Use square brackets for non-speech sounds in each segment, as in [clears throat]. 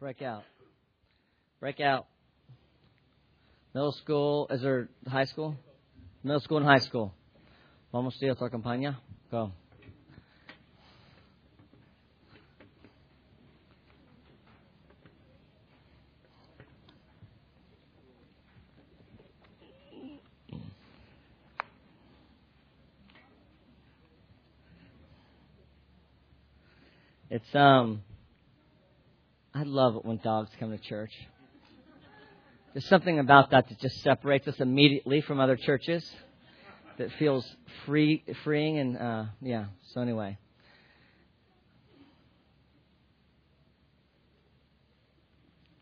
Break out. Break out. Middle school, is there high school? Middle school and high school. Vamos a otra campaña. Go. It's um I love it when dogs come to church. There's something about that that just separates us immediately from other churches that feels free freeing and uh yeah, so anyway.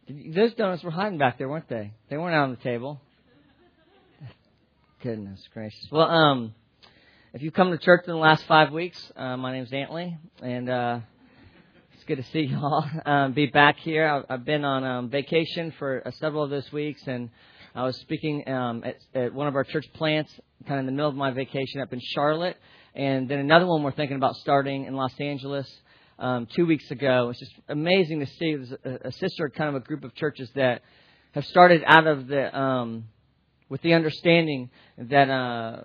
Those donuts were hiding back there, weren't they? They weren't out on the table. Goodness gracious. Well, um, if you've come to church in the last five weeks, uh, my name's Antley, and uh, good to see y'all. Um, [laughs] be back here. I've, I've been on um, vacation for uh, several of those weeks, and I was speaking um, at, at one of our church plants, kind of in the middle of my vacation up in Charlotte, and then another one we're thinking about starting in Los Angeles. Um, two weeks ago, it's just amazing to see. A, a sister, kind of a group of churches that have started out of the um, with the understanding that uh,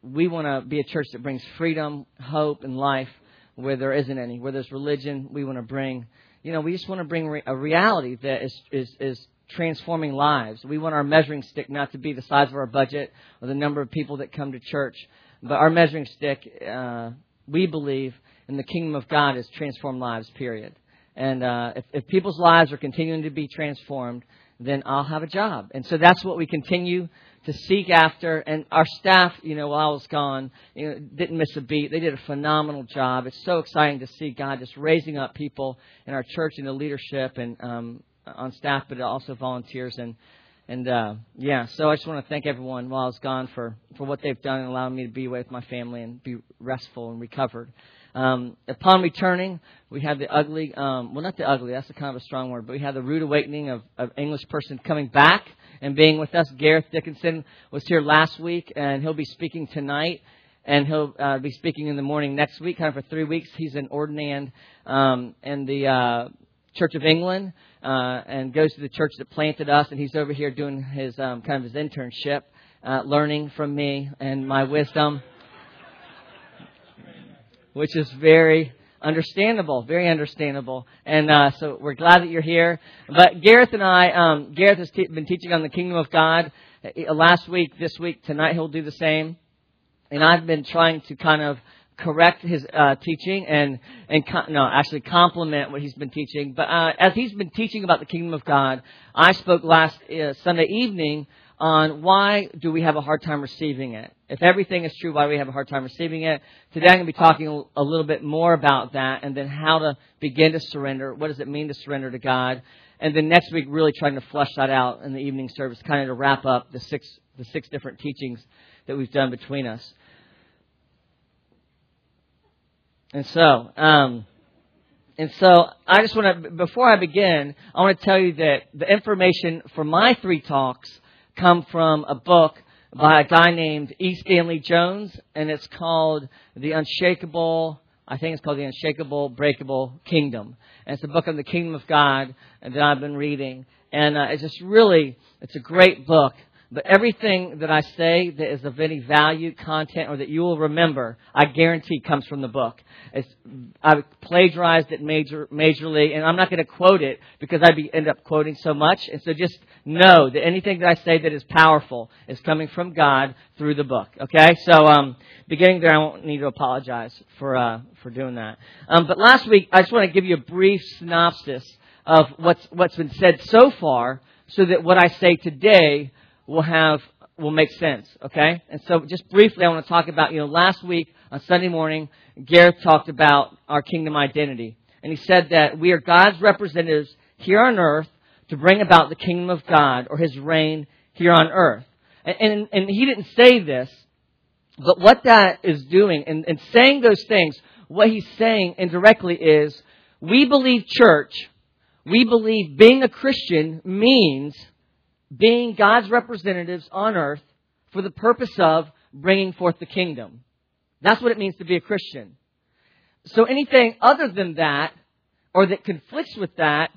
we want to be a church that brings freedom, hope, and life where there isn't any. Where there's religion, we want to bring, you know, we just want to bring re- a reality that is, is, is transforming lives. We want our measuring stick not to be the size of our budget or the number of people that come to church, but our measuring stick, uh, we believe in the kingdom of God is transform lives, period. And uh, if, if people's lives are continuing to be transformed, then I'll have a job. And so that's what we continue to seek after. And our staff, you know, while I was gone, you know, didn't miss a beat. They did a phenomenal job. It's so exciting to see God just raising up people in our church and the leadership and um, on staff, but also volunteers and. And uh, yeah, so I just want to thank everyone while I was gone for, for what they've done and allowing me to be with my family and be restful and recovered. Um, upon returning, we had the ugly, um, well, not the ugly, that's a kind of a strong word, but we had the rude awakening of, of English person coming back and being with us. Gareth Dickinson was here last week, and he'll be speaking tonight, and he'll uh, be speaking in the morning next week, kind of for three weeks. He's an ordinand um, in the uh, Church of England, uh, and goes to the church that planted us, and he's over here doing his um, kind of his internship, uh, learning from me and my wisdom which is very understandable, very understandable. And uh, so we're glad that you're here. But Gareth and I, um, Gareth has been teaching on the kingdom of God uh, last week, this week, tonight he'll do the same. And I've been trying to kind of correct his uh, teaching and and no, actually complement what he's been teaching. But uh, as he's been teaching about the kingdom of God, I spoke last uh, Sunday evening on why do we have a hard time receiving it. If everything is true, why do we have a hard time receiving it? Today I'm going to be talking a little bit more about that and then how to begin to surrender. What does it mean to surrender to God? And then next week, really trying to flesh that out in the evening service, kind of to wrap up the six, the six different teachings that we've done between us. And so, um, and so I just want to, before I begin, I want to tell you that the information for my three talks come from a book by a guy named E. Stanley Jones, and it's called The Unshakable, I think it's called The Unshakable, Breakable Kingdom. And it's a book on the kingdom of God that I've been reading. And uh, it's just really, it's a great book. But everything that I say that is of any value, content, or that you will remember, I guarantee comes from the book. It's, I've plagiarized it major, majorly, and I'm not going to quote it because I'd be, end up quoting so much. And so just know that anything that I say that is powerful is coming from God through the book. Okay? So, um, beginning there, I won't need to apologize for, uh, for doing that. Um, but last week, I just want to give you a brief synopsis of what's, what's been said so far so that what I say today will have will make sense, okay? And so just briefly I want to talk about, you know, last week on Sunday morning, Gareth talked about our kingdom identity. And he said that we are God's representatives here on earth to bring about the kingdom of God or his reign here on earth. And, and, and he didn't say this, but what that is doing, and, and saying those things, what he's saying indirectly is, we believe church, we believe being a Christian means being God's representatives on earth for the purpose of bringing forth the kingdom. That's what it means to be a Christian. So anything other than that, or that conflicts with that,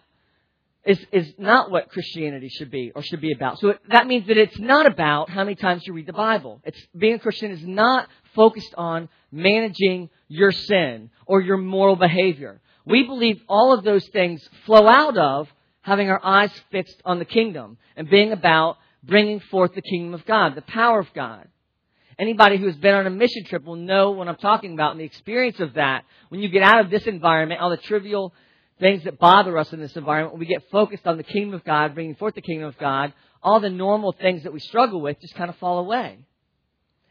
is, is not what Christianity should be or should be about. So that means that it's not about how many times you read the Bible. It's, being a Christian is not focused on managing your sin or your moral behavior. We believe all of those things flow out of having our eyes fixed on the kingdom and being about bringing forth the kingdom of God, the power of God. Anybody who has been on a mission trip will know what I'm talking about and the experience of that. When you get out of this environment, all the trivial things that bother us in this environment, when we get focused on the kingdom of God, bringing forth the kingdom of God, all the normal things that we struggle with just kind of fall away.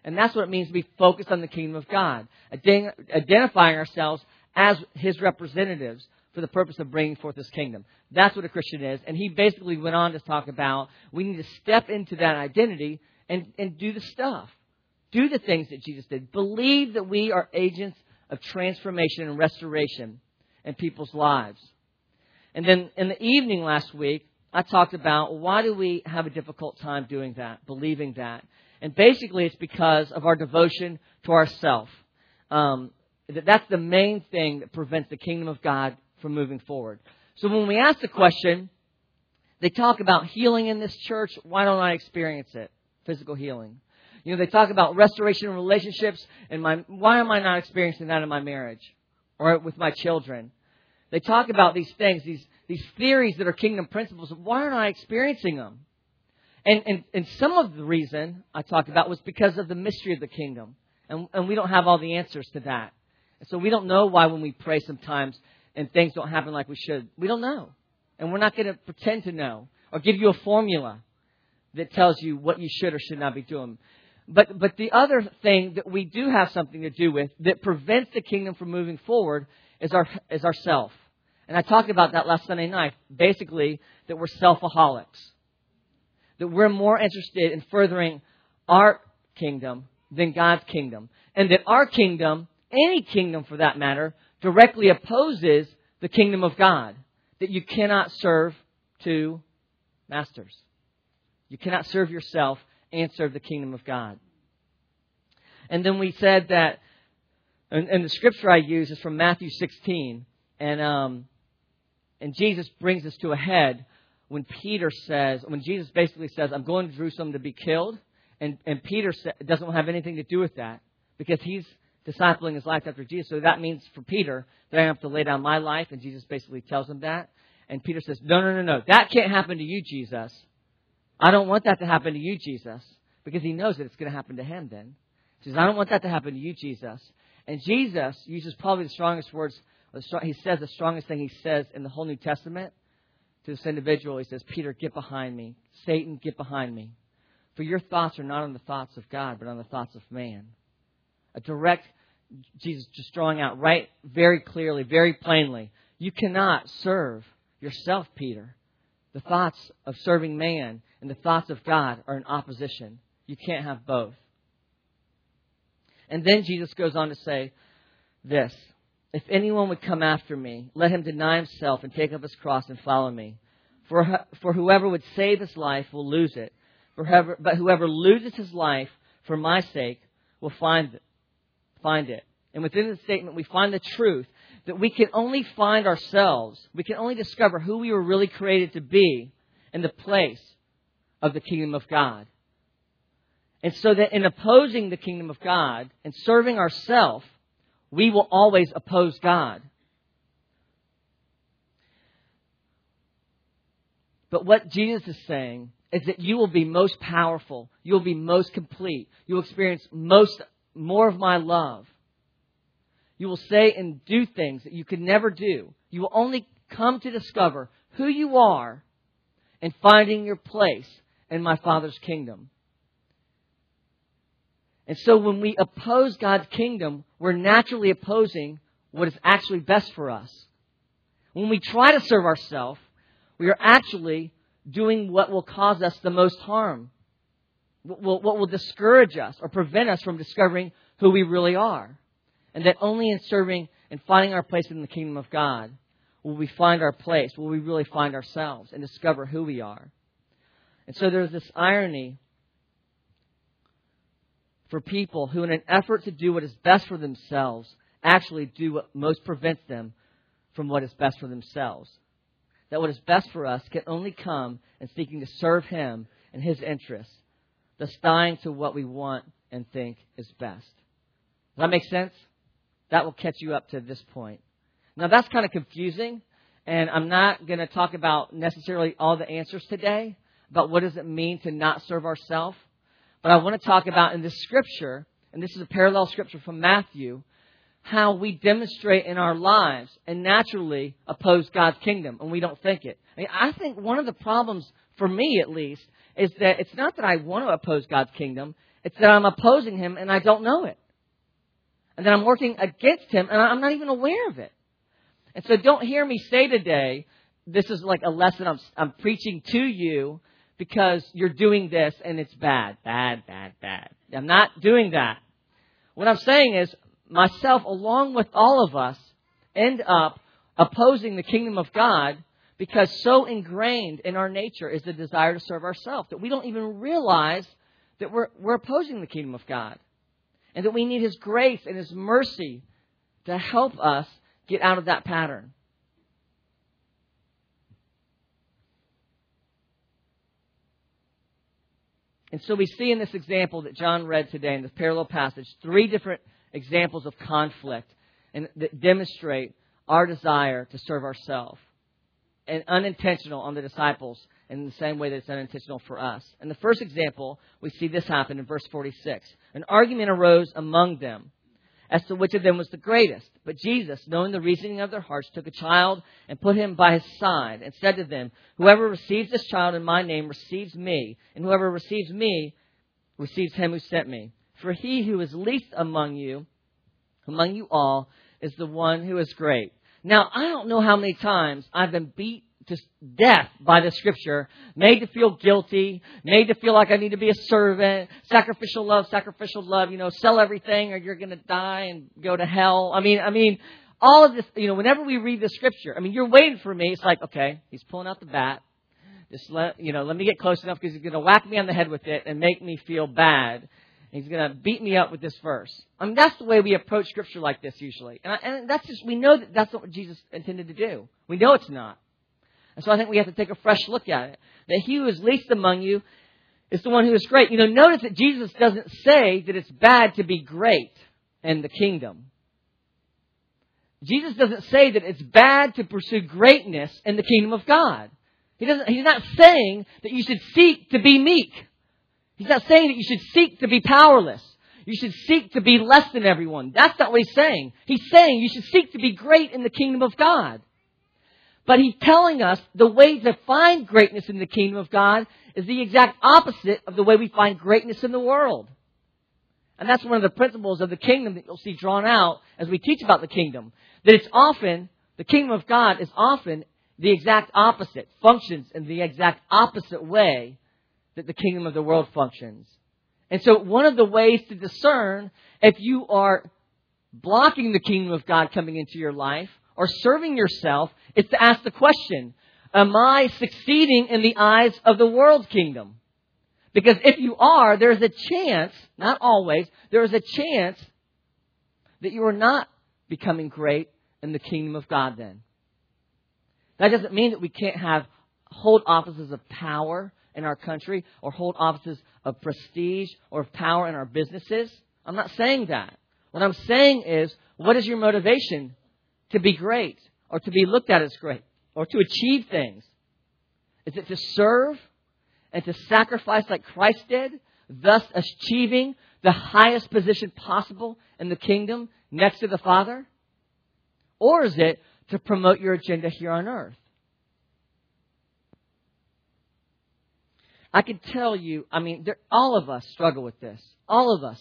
And that's what it means to be focused on the kingdom of God. Identifying ourselves as His representatives for the purpose of bringing forth His kingdom. That's what a Christian is. And he basically went on to talk about we need to step into that identity and, and do the stuff. Do the things that Jesus did. Believe that we are agents of transformation and restoration in people's lives. And then in the evening last week, I talked about why do we have a difficult time doing that, believing that. And basically, it's because of our devotion to ourself. Um, that's the main thing that prevents the kingdom of God from moving forward. So when we ask the question, they talk about healing in this church. Why don't I experience it? Physical healing. You know, they talk about restoration in relationships, and my, why am I not experiencing that in my marriage or with my children? They talk about these things, these, these theories that are kingdom principles. Why aren't I experiencing them? And, and, and some of the reason I talked about was because of the mystery of the kingdom. And, and we don't have all the answers to that. And so we don't know why when we pray sometimes and things don't happen like we should. We don't know. And we're not going to pretend to know or give you a formula that tells you what you should or should not be doing. But, but the other thing that we do have something to do with that prevents the kingdom from moving forward is our, is ourself. And I talked about that last Sunday night. Basically, that we're selfaholics that we're more interested in furthering our kingdom than God's kingdom. And that our kingdom, any kingdom for that matter, directly opposes the kingdom of God. That you cannot serve two masters. You cannot serve yourself and serve the kingdom of God. And then we said that, and, and the scripture I use is from Matthew 16, and um, and Jesus brings this to a head when Peter says, when Jesus basically says, I'm going to Jerusalem to be killed, and, and Peter sa- doesn't have anything to do with that because he's discipling his life after Jesus. So that means for Peter that I have to lay down my life, and Jesus basically tells him that. And Peter says, No, no, no, no. That can't happen to you, Jesus. I don't want that to happen to you, Jesus. Because he knows that it's going to happen to him then. He says, I don't want that to happen to you, Jesus. And Jesus uses probably the strongest words, he says the strongest thing he says in the whole New Testament to this individual, he says, Peter, get behind me. Satan, get behind me. For your thoughts are not on the thoughts of God, but on the thoughts of man. A direct, Jesus just drawing out right, very clearly, very plainly. You cannot serve yourself, Peter. The thoughts of serving man and the thoughts of God are in opposition. You can't have both. And then Jesus goes on to say this if anyone would come after me, let him deny himself and take up his cross and follow me. For, for whoever would save his life will lose it. But whoever loses his life for my sake will find it, find it. And within the statement, we find the truth that we can only find ourselves, we can only discover who we were really created to be in the place of the kingdom of God. And so that in opposing the kingdom of God and serving ourselves, we will always oppose God. But what Jesus is saying is that you will be most powerful. You will be most complete. You will experience most, more of my love. You will say and do things that you could never do. You will only come to discover who you are and finding your place in my Father's kingdom. And so when we oppose God's kingdom, we're naturally opposing what is actually best for us. When we try to serve ourselves, we are actually doing what will cause us the most harm, what will, what will discourage us or prevent us from discovering who we really are. And that only in serving and finding our place in the kingdom of God will we find our place, will we really find ourselves and discover who we are. And so there's this irony for people who, in an effort to do what is best for themselves, actually do what most prevents them from what is best for themselves. that what is best for us can only come in seeking to serve Him and His interests, thus dying to what we want and think is best. Does that make sense? That will catch you up to this point. Now that's kind of confusing, and I'm not going to talk about necessarily all the answers today about what does it mean to not serve ourselves. But I want to talk about in this scripture, and this is a parallel scripture from Matthew, how we demonstrate in our lives and naturally oppose God's kingdom and we don't think it. I, mean, I think one of the problems, for me at least, is that it's not that I want to oppose God's kingdom, it's that I'm opposing Him and I don't know it. And that I'm working against Him and I'm not even aware of it. And so don't hear me say today, this is like a lesson I'm, I'm preaching to you because you're doing this and it's bad, bad, bad, bad. I'm not doing that. What I'm saying is myself, along with all of us, end up opposing the kingdom of God because so ingrained in our nature is the desire to serve ourselves that we don't even realize that we're, we're opposing the kingdom of God. And that we need His grace and His mercy to help us get out of that pattern. And so we see in this example that John read today in this parallel passage three different examples of conflict and that demonstrate our desire to serve ourselves and unintentional on the disciples in the same way that it's unintentional for us. In the first example, we see this happen in verse 46. An argument arose among them as to which of them was the greatest. But Jesus, knowing the reasoning of their hearts, took a child and put him by his side and said to them, Whoever receives this child in my name receives me, and whoever receives me receives him who sent me. For he who is least among you, among you all, is the one who is great. Now, I don't know how many times I've been beat to death by the scripture, made to feel guilty, made to feel like I need to be a servant, sacrificial love, sacrificial love, you know, sell everything or you're going to die and go to hell. I mean, I mean, all of this, you know, whenever we read the scripture, I mean, you're waiting for me. It's like, okay, he's pulling out the bat. Just let, you know, let me get close enough because he's going to whack me on the head with it and make me feel bad. He's going to beat me up with this verse. I mean, that's the way we approach scripture like this usually. And, I, and that's just, we know that that's not what Jesus intended to do. We know it's not. And so I think we have to take a fresh look at it. That he who is least among you is the one who is great. You know, notice that Jesus doesn't say that it's bad to be great in the kingdom. Jesus doesn't say that it's bad to pursue greatness in the kingdom of God. He doesn't, he's not saying that you should seek to be meek. He's not saying that you should seek to be powerless. You should seek to be less than everyone. That's not what he's saying. He's saying you should seek to be great in the kingdom of God. But he's telling us the way to find greatness in the kingdom of God is the exact opposite of the way we find greatness in the world. And that's one of the principles of the kingdom that you'll see drawn out as we teach about the kingdom. That it's often, the kingdom of God is often the exact opposite, functions in the exact opposite way that the kingdom of the world functions. And so one of the ways to discern if you are blocking the kingdom of God coming into your life or serving yourself is to ask the question, am I succeeding in the eyes of the world kingdom? Because if you are, there's a chance, not always, there is a chance that you are not becoming great in the kingdom of God then. That doesn't mean that we can't have hold offices of power in our country or hold offices of prestige or of power in our businesses. I'm not saying that. What I'm saying is, what is your motivation to be great or to be looked at as great or to achieve things? Is it to serve and to sacrifice like Christ did, thus achieving the highest position possible in the kingdom next to the Father? Or is it to promote your agenda here on earth? I can tell you, I mean, all of us struggle with this. All of us.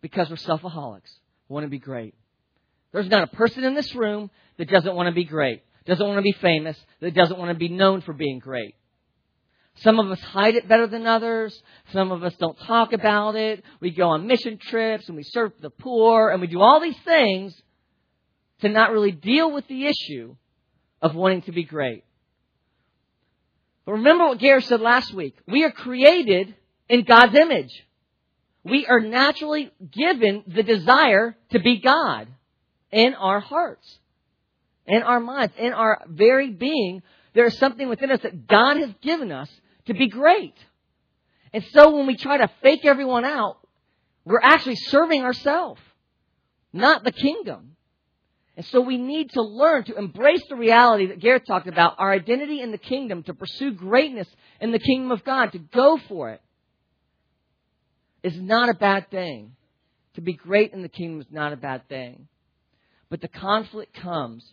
Because we're selfaholics. Want to be great. There's not a person in this room that doesn't want to be great, doesn't want to be famous, that doesn't want to be known for being great. Some of us hide it better than others. Some of us don't talk about it. We go on mission trips and we serve the poor and we do all these things to not really deal with the issue of wanting to be great. But remember what Gary said last week. We are created in God's image. We are naturally given the desire to be God in our hearts, in our minds, in our very being. there is something within us that God has given us to be great. And so when we try to fake everyone out, we're actually serving ourselves, not the kingdom. And so we need to learn to embrace the reality that Gareth talked about, our identity in the kingdom, to pursue greatness in the kingdom of God, to go for it, is not a bad thing. To be great in the kingdom is not a bad thing. But the conflict comes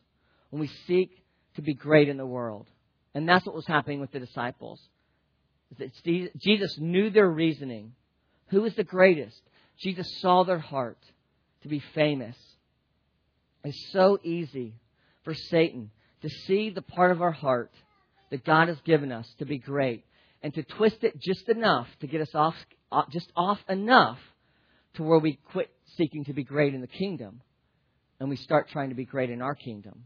when we seek to be great in the world. And that's what was happening with the disciples. Jesus knew their reasoning. Who was the greatest? Jesus saw their heart to be famous. It's so easy for Satan to see the part of our heart that God has given us to be great and to twist it just enough to get us off, just off enough to where we quit seeking to be great in the kingdom and we start trying to be great in our kingdom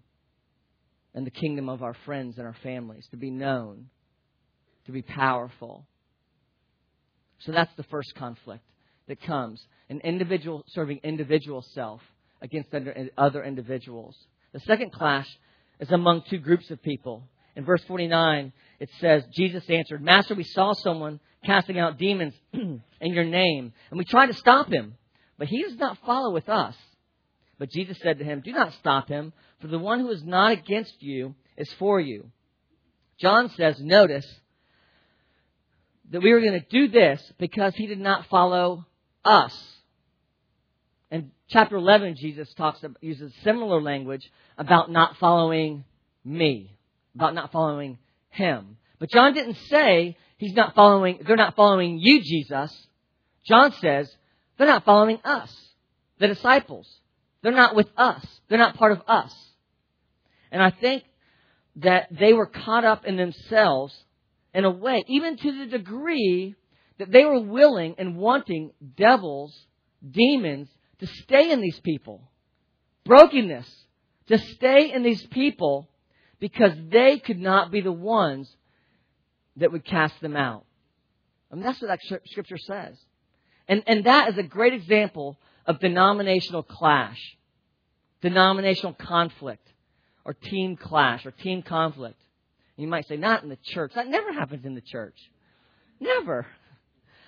and the kingdom of our friends and our families, to be known, to be powerful. So that's the first conflict that comes an individual serving individual self against other individuals. The second clash is among two groups of people. In verse 49, it says, Jesus answered, Master, we saw someone casting out demons [clears throat] in your name, and we tried to stop him, but he does not follow with us. But Jesus said to him, Do not stop him, for the one who is not against you is for you. John says, notice that we were going to do this because he did not follow us. Chapter 11, Jesus talks uses similar language about not following me, about not following him. But John didn't say he's not following, they're not following you, Jesus. John says they're not following us, the disciples. They're not with us. They're not part of us. And I think that they were caught up in themselves in a way, even to the degree that they were willing and wanting devils, demons, to stay in these people. Brokenness, to stay in these people because they could not be the ones that would cast them out. Mean, that's what that scripture says. And, and that is a great example of denominational clash, denominational conflict, or team clash, or team conflict. You might say, not in the church. That never happens in the church. Never.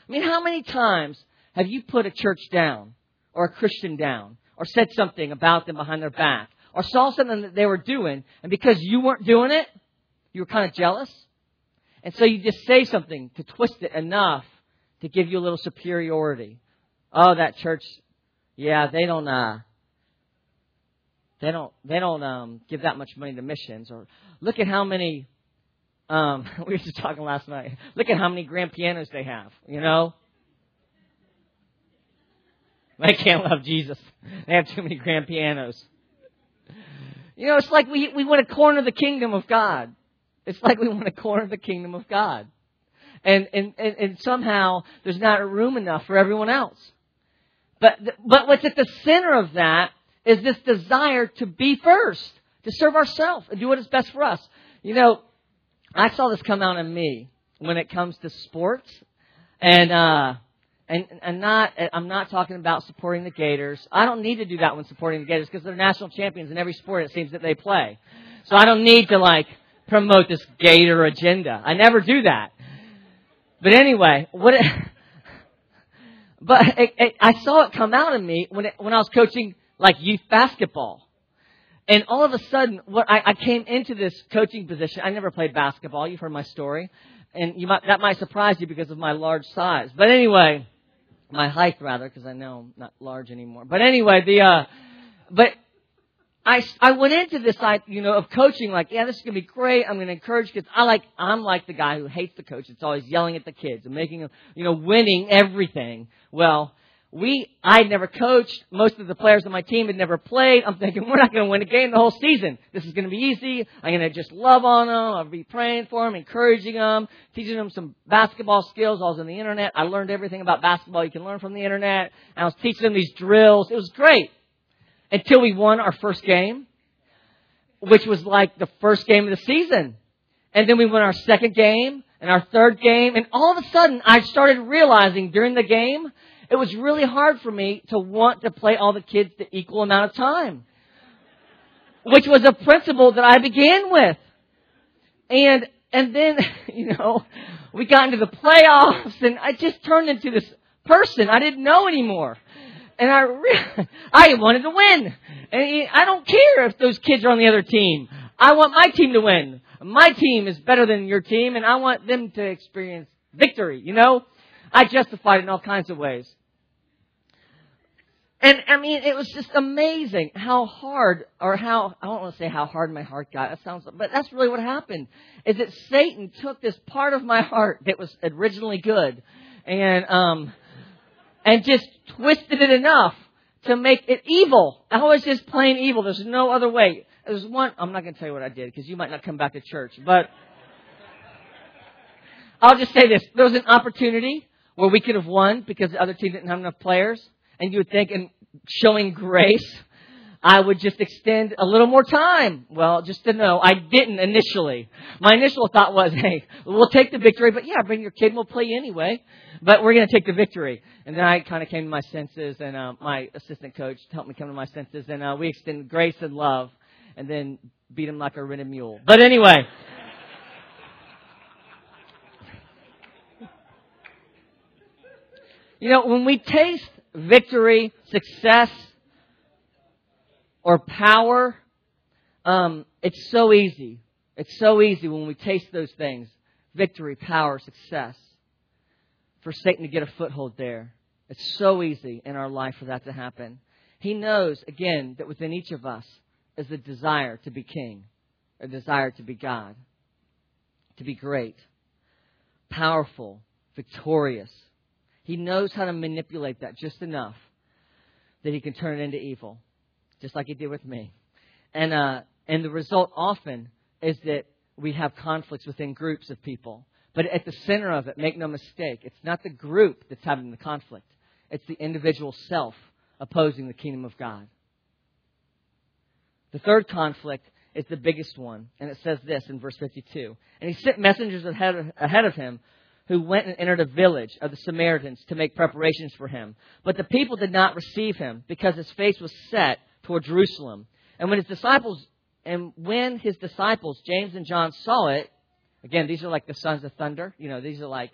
I mean, how many times have you put a church down, or a Christian down, or said something about them behind their back, or saw something that they were doing, and because you weren't doing it, you were kind of jealous? And so you just say something to twist it enough to give you a little superiority. Oh, that church, yeah, they don't, uh, they don't, they don't, um, give that much money to missions. Or look at how many, um, [laughs] we were just talking last night. Look at how many grand pianos they have, you know? [laughs] They can't love Jesus. They have too many grand pianos. You know, it's like we, we want to corner the kingdom of God. It's like we want to corner the kingdom of God. And, and, and, and somehow there's not room enough for everyone else. But, but what's at the center of that is this desire to be first, to serve ourselves and do what is best for us. You know, I saw this come out in me when it comes to sports. And, uh, and, and not, I'm not talking about supporting the Gators. I don't need to do that when supporting the Gators because they're national champions in every sport it seems that they play. So I don't need to like promote this Gator agenda. I never do that. But anyway, what it, [laughs] but it, it, I saw it come out in me when it, when I was coaching like youth basketball. And all of a sudden, what I, I came into this coaching position. I never played basketball. You've heard my story, and you might, that might surprise you because of my large size. But anyway, my height rather, because I know I'm not large anymore. But anyway, the uh, but I, I went into this, I, you know, of coaching like, yeah, this is going to be great. I'm going to encourage kids. I like, I'm like the guy who hates the coach. It's always yelling at the kids and making them, you know, winning everything. Well, we, I'd never coached. Most of the players on my team had never played. I'm thinking, [laughs] we're not going to win a game the whole season. This is going to be easy. I'm going to just love on them. I'll be praying for them, encouraging them, teaching them some basketball skills. I was on the internet. I learned everything about basketball you can learn from the internet. I was teaching them these drills. It was great until we won our first game, which was like the first game of the season. And then we won our second game and our third game. And all of a sudden, I started realizing during the game, it was really hard for me to want to play all the kids the equal amount of time, which was a principle that I began with. And, and then, [laughs] you know, we got into the playoffs and I just turned into this person I didn't know anymore. And I, re- [laughs] I wanted to win. And I don't care if those kids are on the other team. I want my team to win. My team is better than your team and I want them to experience victory, you know? I justified it in all kinds of ways. And I mean, it was just amazing how hard, or how, I don't want to say how hard my heart got, that sounds, but that's really what happened, is that Satan took this part of my heart that was originally good, and, um, and just twisted it enough to make it evil. I was just plain evil. There's no other way. There's one, I'm not going to tell you what I did, because you might not come back to church, but, I'll just say this. There was an opportunity where we could have won because the other team didn't have enough players and you would think in showing grace, I would just extend a little more time. Well, just to know, I didn't initially. My initial thought was, [laughs] hey, we'll take the victory, but yeah, bring your kid, we'll play anyway. But we're going to take the victory. And then I kind of came to my senses, and uh, my assistant coach helped me come to my senses, and uh, we extended grace and love, and then beat him like a rented mule. But anyway. [laughs] You know, when we taste victory, success, or power, um, it's so easy. It's so easy when we taste those things victory, power, success for Satan to get a foothold there. It's so easy in our life for that to happen. He knows, again, that within each of us is a desire to be king, a desire to be God, to be great, powerful, victorious, he knows how to manipulate that just enough that he can turn it into evil, just like he did with me. And uh, and the result often is that we have conflicts within groups of people. But at the center of it, make no mistake, it's not the group that's having the conflict. It's the individual self opposing the kingdom of God. The third conflict is the biggest one, and it says this in verse 52. And he sent messengers ahead ahead of him who went and entered a village of the Samaritans to make preparations for him. But the people did not receive him because his face was set toward Jerusalem. And when his disciples and when his disciples, James and John, saw it, again, these are like the sons of thunder. You know, these are like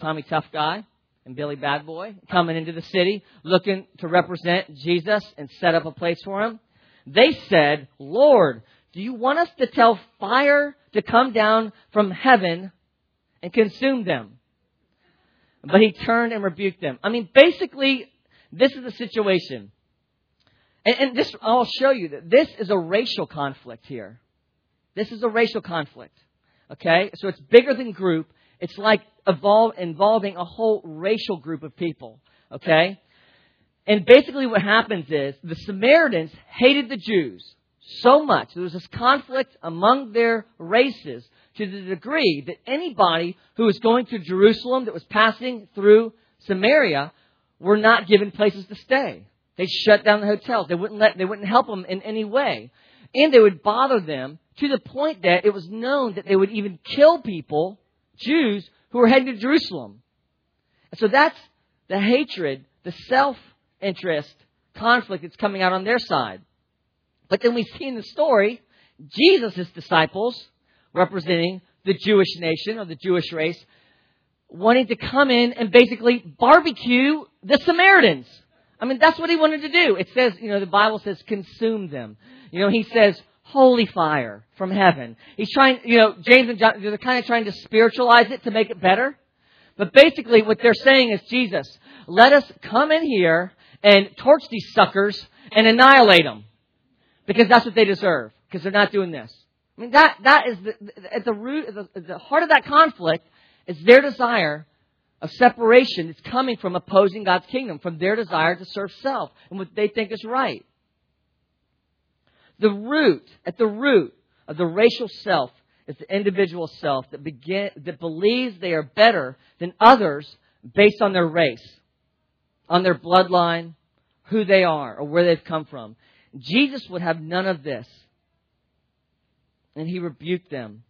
Tommy Tough Guy and Billy Bad Boy coming into the city looking to represent Jesus and set up a place for him. They said, Lord, do you want us to tell fire to come down from heaven and consumed them. But he turned and rebuked them. I mean, basically, this is the situation. And, and this, I'll show you that this is a racial conflict here. This is a racial conflict. Okay? So it's bigger than group. It's like evolve, involving a whole racial group of people. Okay? And basically what happens is the Samaritans hated the Jews so much. There was this conflict among their races to the degree that anybody who was going to Jerusalem that was passing through Samaria were not given places to stay. They shut down the hotels. They wouldn't let, they wouldn't help them in any way. And they would bother them to the point that it was known that they would even kill people, Jews, who were heading to Jerusalem. And so that's the hatred, the self-interest conflict that's coming out on their side. But then we see in the story, Jesus' disciples representing the Jewish nation or the Jewish race, wanting to come in and basically barbecue the Samaritans. I mean, that's what he wanted to do. It says, you know, the Bible says consume them. You know, he says holy fire from heaven. He's trying, you know, James and John, they're kind of trying to spiritualize it to make it better. But basically what they're saying is, Jesus, let us come in here and torch these suckers and annihilate them. Because that's what they deserve. Because they're not doing this. I mean, that, that is the, at the root, the, the heart of that conflict is their desire of separation. It's coming from opposing God's kingdom, from their desire to serve self and what they think is right. The root, at the root of the racial self is the individual self that begin, that believes they are better than others based on their race, on their bloodline, who they are, or where they've come from. Jesus would have none of this and he rebuked them.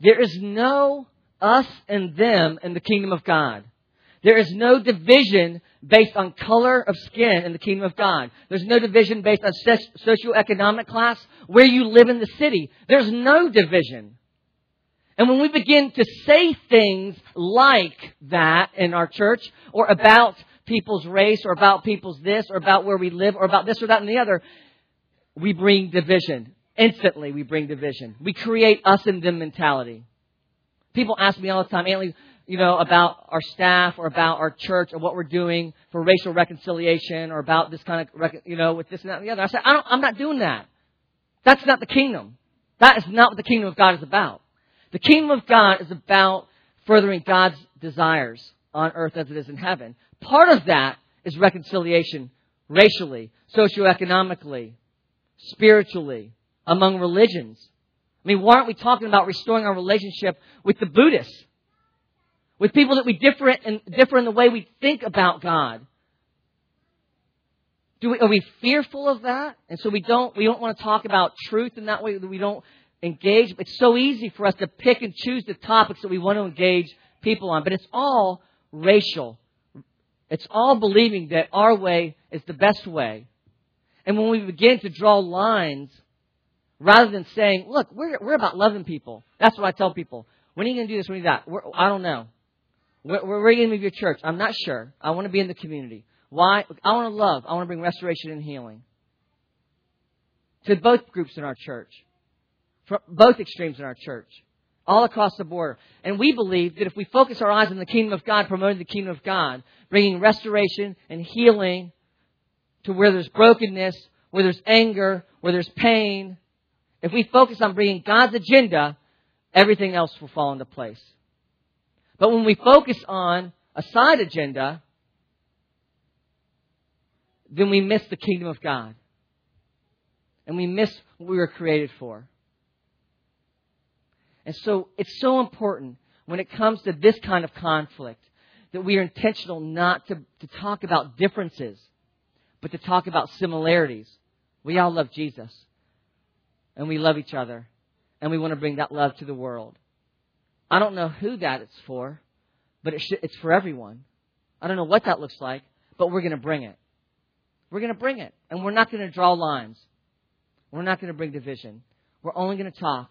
There is no us and them in the kingdom of God. There is no division based on color of skin in the kingdom of God. There's no division based on socioeconomic class, where you live in the city. There's no division. And when we begin to say things like that in our church or about people's race or about people's this or about where we live or about this or that and the other, we bring division. Instantly, we bring division. We create us and them mentality. People ask me all the time, Antley, you know, about our staff or about our church or what we're doing for racial reconciliation or about this kind of, you know, with this and that and the other. I said, I I'm not doing that. That's not the kingdom. That is not what the kingdom of God is about. The kingdom of God is about furthering God's desires on earth as it is in heaven. Part of that is reconciliation racially, socioeconomically, spiritually, among religions. I mean, why aren't we talking about restoring our relationship with the Buddhists? With people that we differ in, differ in the way we think about God? Do we, are we fearful of that? And so we don't, we don't want to talk about truth in that way, we don't engage. It's so easy for us to pick and choose the topics that we want to engage people on, but it's all racial. It's all believing that our way is the best way. And when we begin to draw lines, rather than saying, look, we're, we're about loving people. That's what I tell people. When are you going to do this? When are you that? We're, I don't know. Where, where are you going to move your church? I'm not sure. I want to be in the community. Why? I want to love. I want to bring restoration and healing to both groups in our church, from both extremes in our church, all across the border. And we believe that if we focus our eyes on the kingdom of God, promoting the kingdom of God, bringing restoration and healing to where there's brokenness, where there's anger, where there's pain, if we focus on bringing God's agenda, everything else will fall into place. But when we focus on a side agenda, then we miss the kingdom of God. And we miss what we were created for. And so it's so important when it comes to this kind of conflict that we are intentional not to, to talk about differences, but to talk about similarities. We all love Jesus. And we love each other. And we want to bring that love to the world. I don't know who that is for, but it should, it's for everyone. I don't know what that looks like, but we're going to bring it. We're going to bring it. And we're not going to draw lines. We're not going to bring division. We're only going to talk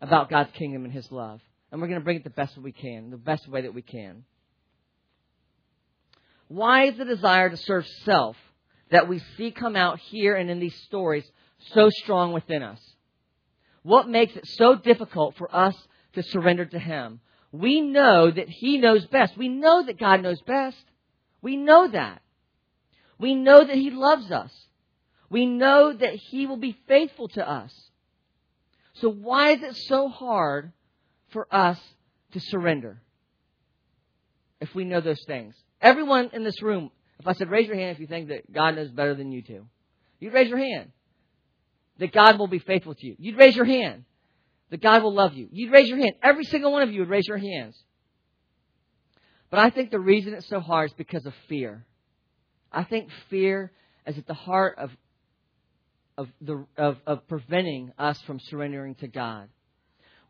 about God's kingdom and His love. And we're going to bring it the best we can, the best way that we can. Why is the desire to serve self that we see come out here and in these stories so strong within us? What makes it so difficult for us to surrender to Him? We know that He knows best. We know that God knows best. We know that. We know that He loves us. We know that He will be faithful to us. So why is it so hard for us to surrender? If we know those things. Everyone in this room, if I said raise your hand if you think that God knows better than you do, you'd raise your hand. That God will be faithful to you. You'd raise your hand. That God will love you. You'd raise your hand. Every single one of you would raise your hands. But I think the reason it's so hard is because of fear. I think fear is at the heart of, of, the, of, of preventing us from surrendering to God.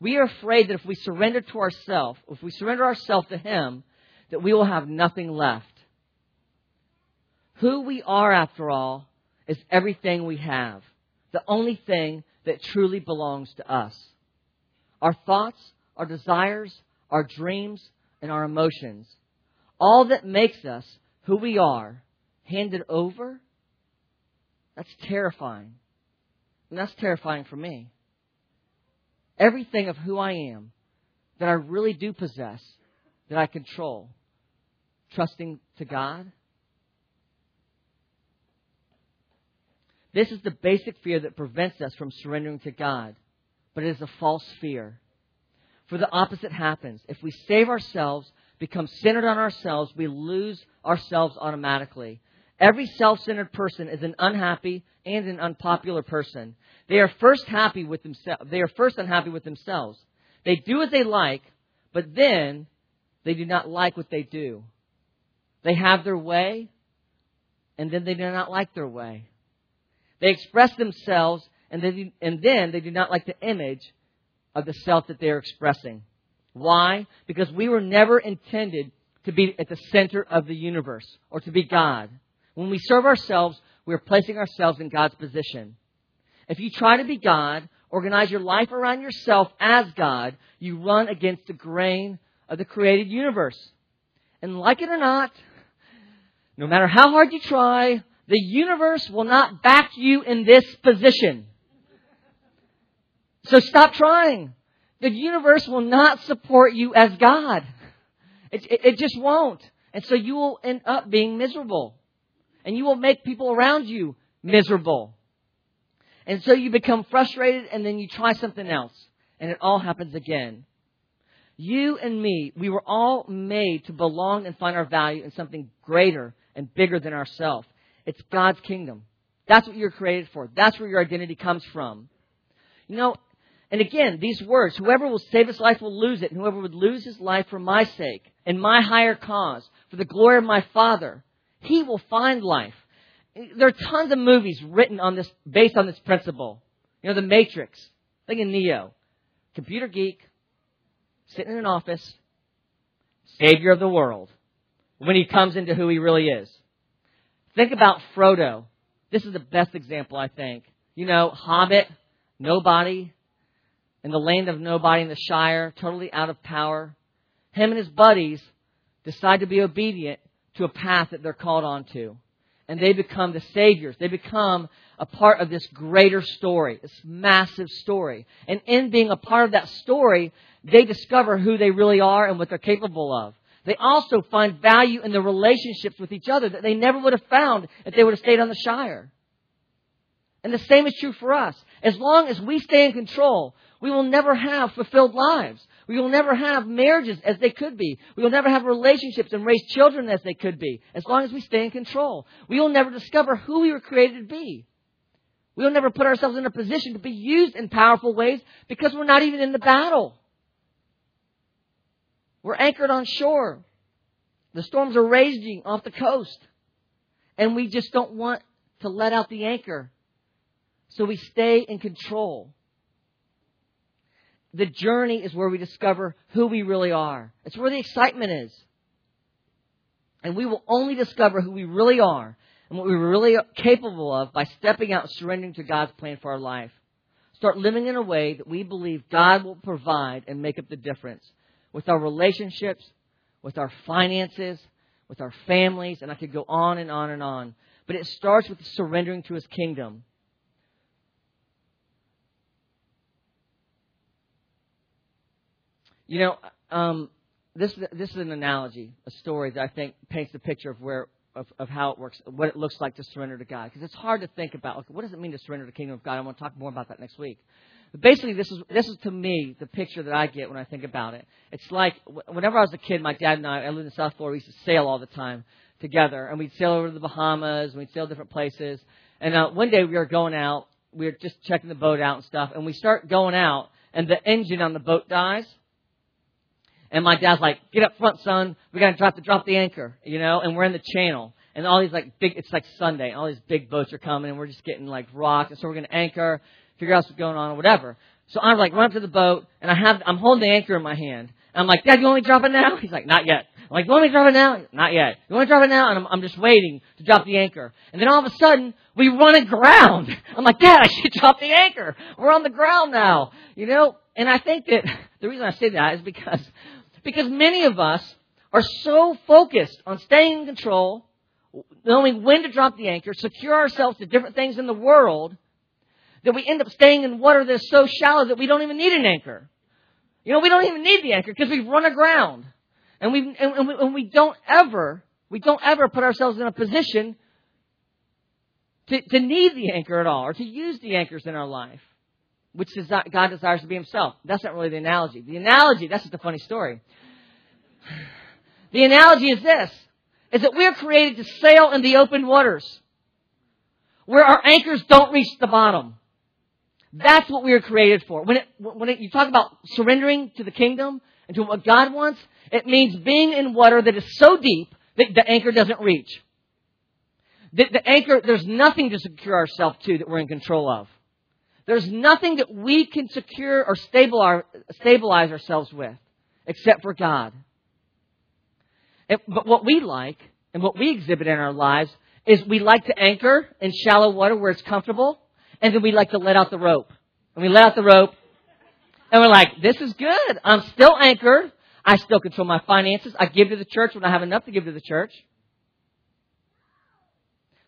We are afraid that if we surrender to ourselves, if we surrender ourselves to Him, that we will have nothing left. Who we are, after all, is everything we have. The only thing that truly belongs to us. Our thoughts, our desires, our dreams, and our emotions. All that makes us who we are handed over, that's terrifying. And that's terrifying for me. Everything of who I am that I really do possess, that I control, trusting to God. This is the basic fear that prevents us from surrendering to God, but it is a false fear. For the opposite happens. If we save ourselves, become centered on ourselves, we lose ourselves automatically. Every self-centered person is an unhappy and an unpopular person. They are first happy with themselves. They are first unhappy with themselves. They do as they like, but then they do not like what they do. They have their way, and then they do not like their way. They express themselves, and, they, and then they do not like the image of the self that they are expressing. Why? Because we were never intended to be at the center of the universe or to be God. When we serve ourselves, we are placing ourselves in God's position. If you try to be God organize your life around yourself as God, you run against the grain of the created universe. And like it or not, no matter how hard you try, the universe will not back you in this position. So stop trying. The universe will not support you as God. It, it, it, just won't. And so you will end up being miserable. And you will make people around you miserable. And so you become frustrated and then you try something else. And it all happens again. You and me, we were all made to belong and find our value in something greater and bigger than ourselves. It's God's kingdom. That's what you're created for. That's where your identity comes from. You know, and again, these words, whoever will save his life will lose it, and whoever would lose his life for my sake and my higher cause, for the glory of my Father, he will find life. There are tons of movies written on this, based on this principle. You know, The Matrix. Think of Neo. Computer geek, sitting in an office, savior of the world, when he comes into who he really is. Think about Frodo. This is the best example, I think. You know, Hobbit, nobody, in the land of nobody in the Shire, totally out of power. Him and his buddies decide to be obedient to a path that they're called onto. And they become the saviors. They become a part of this greater story, this massive story. And in being a part of that story, they discover who they really are and what they're capable of. They also find value in the relationships with each other that they never would have found if they would have stayed on the Shire. And the same is true for us. As long as we stay in control, we will never have fulfilled lives. We will never have marriages as they could be. We will never have relationships and raise children as they could be, as long as we stay in control. We will never discover who we were created to be. We will never put ourselves in a position to be used in powerful ways because we're not even in the battle. We're anchored on shore. The storms are raging off the coast. And we just don't want to let out the anchor. So we stay in control the journey is where we discover who we really are. It's where the excitement is. And we will only discover who we really are and what we're really capable of by stepping out and surrendering to God's plan for our life. Start living in a way that we believe God will provide and make up the difference with our relationships, with our finances, with our families, and I could go on and on and on. But it starts with surrendering to His kingdom. You know, um, this this is an analogy, a story that I think paints the picture of where of, of how it works, what it looks like to surrender to God. Because it's hard to think about. Okay, what does it mean to surrender to the kingdom of God? I want to talk more about that next week. Basically, this is this is to me the picture that I get when I think about it. It's like whenever I was a kid, my dad and I, I lived in South Florida. We used to sail all the time together, and we'd sail over to the Bahamas, and we'd sail different places. And uh, one day we were going out, we were just checking the boat out and stuff, and we start going out, and the engine on the boat dies. And my dad's like, get up front, son. We gotta drop the, drop the anchor, you know, and we're in the channel. And all these like big, it's like Sunday, all these big boats are coming and we're just getting like rocked. And so we're gonna anchor, figure out what's going on or whatever. So I'm like, run up to the boat and I have, I'm holding the anchor in my hand. And I'm like, Dad, you want me to drop it now? [laughs] He's like, not yet. I'm like, you want me to drop it now? Not yet. You want to drop it now? And I'm, I'm just waiting to drop the anchor. And then all of a sudden, we run aground. [laughs] I'm like, Dad, I should [laughs] drop the anchor. We're on the ground now. You know? And I think that the reason I say that is because because many of us are so focused on staying in control, knowing when to drop the anchor, secure ourselves to different things in the world, that we end up staying in water that's so shallow that we don't even need an anchor. You know, we don't even need the anchor because we've run aground. And we, and, we, and we don't ever, we don't ever put ourselves in a position to, to need the anchor at all or to use the anchors in our life which God desires to be himself. That's not really the analogy. The analogy, that's just a funny story. The analogy is this, is that we're created to sail in the open waters, where our anchors don't reach the bottom. That's what we were created for. When, it, when it, you talk about surrendering to the kingdom and to what God wants, it means being in water that is so deep that the anchor doesn't reach. The, the anchor, there's nothing to secure ourselves to that we're in control of. There's nothing that we can secure or stabilize ourselves with except for God. but what we like and what we exhibit in our lives is we like to anchor in shallow water where it's comfortable, and then we like to let out the rope. And we let out the rope. And we're like, this is good. I'm still anchored. I still control my finances. I give to the church when I have enough to give to the church.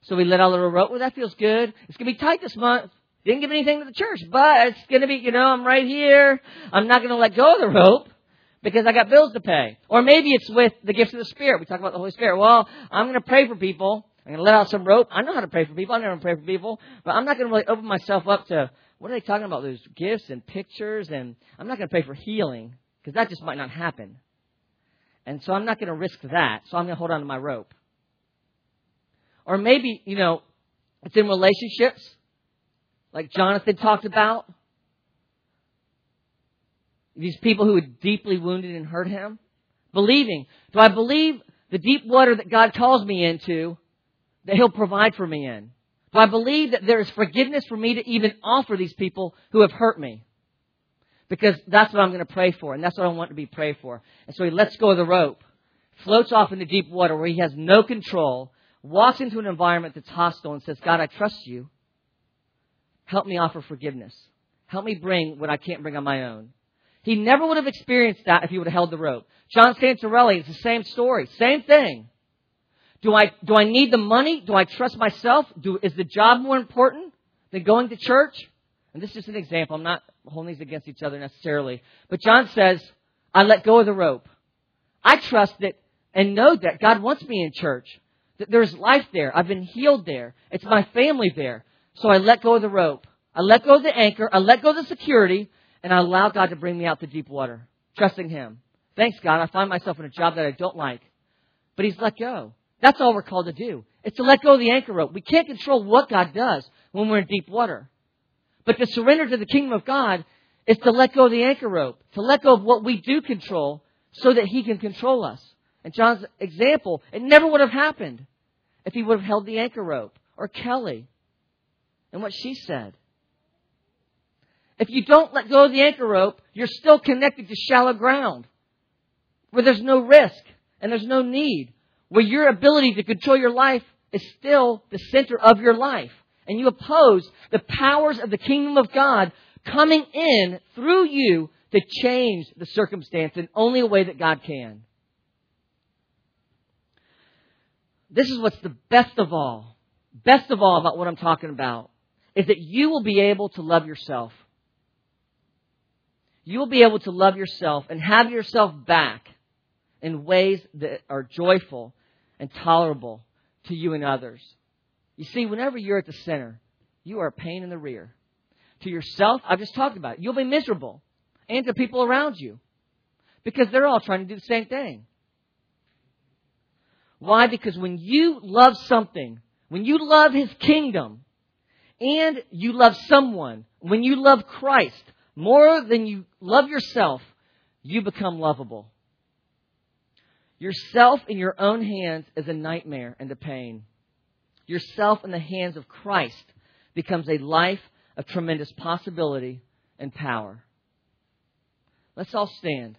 So we let out a little rope. Well, that feels good. It's going to be tight this month. Didn't give anything to the church, but it's going to be, you know, I'm right here. I'm not going to let go of the rope because I got bills to pay. Or maybe it's with the gifts of the Spirit. We talk about the Holy Spirit. Well, I'm going to pray for people. I'm going to let out some rope. I know how to pray for people. I never pray for people, but I'm not going to really open myself up to what are they talking about? Those gifts and pictures, and I'm not going to pray for healing because that just might not happen. And so I'm not going to risk that. So I'm going to hold on to my rope. Or maybe, you know, it's in relationships, like Jonathan talked about. These people who had deeply wounded and hurt him. Believing. Do I believe the deep water that God calls me into that He'll provide for me in? Do I believe that there is forgiveness for me to even offer these people who have hurt me? Because that's what I'm going to pray for, and that's what I want to be prayed for. And so he lets go of the rope, floats off into deep water where he has no control, walks into an environment that's hostile and says, God, I trust you. Help me offer forgiveness. Help me bring what I can't bring on my own. He never would have experienced that if he would have held the rope. John Santarelli is the same story. Same thing. Do I, do I need the money? Do I trust myself? Do, is the job more important than going to church? And this is just an example. I'm not holding these against each other necessarily. But John says, I let go of the rope. I trust that and know that God wants me in church. That there's life there. I've been healed there. It's my family there. So I let go of the rope. I let go of the anchor. I let go of the security. And I allow God to bring me out to deep water. Trusting Him. Thanks God. I find myself in a job that I don't like. But He's let go. That's all we're called to do. It's to let go of the anchor rope. We can't control what God does when we're in deep water. But to surrender to the kingdom of God is to let go of the anchor rope, to let go of what we do control so that He can control us. And John's example, it never would have happened if he would have held the anchor rope, or Kelly, and what she said. If you don't let go of the anchor rope, you're still connected to shallow ground where there's no risk and there's no need where your ability to control your life is still the center of your life. And you oppose the powers of the kingdom of God coming in through you to change the circumstance in only a way that God can. This is what's the best of all, best of all about what I'm talking about, is that you will be able to love yourself. You will be able to love yourself and have yourself back in ways that are joyful and tolerable to you and others. You see, whenever you're at the center, you are a pain in the rear. To yourself, I've just talked about it. You'll be miserable. And to people around you. Because they're all trying to do the same thing. Why? Because when you love something, when you love His kingdom, and you love someone, when you love Christ more than you love yourself, you become lovable. Yourself in your own hands is a nightmare and a pain. Yourself in the hands of Christ becomes a life of tremendous possibility and power. Let's all stand.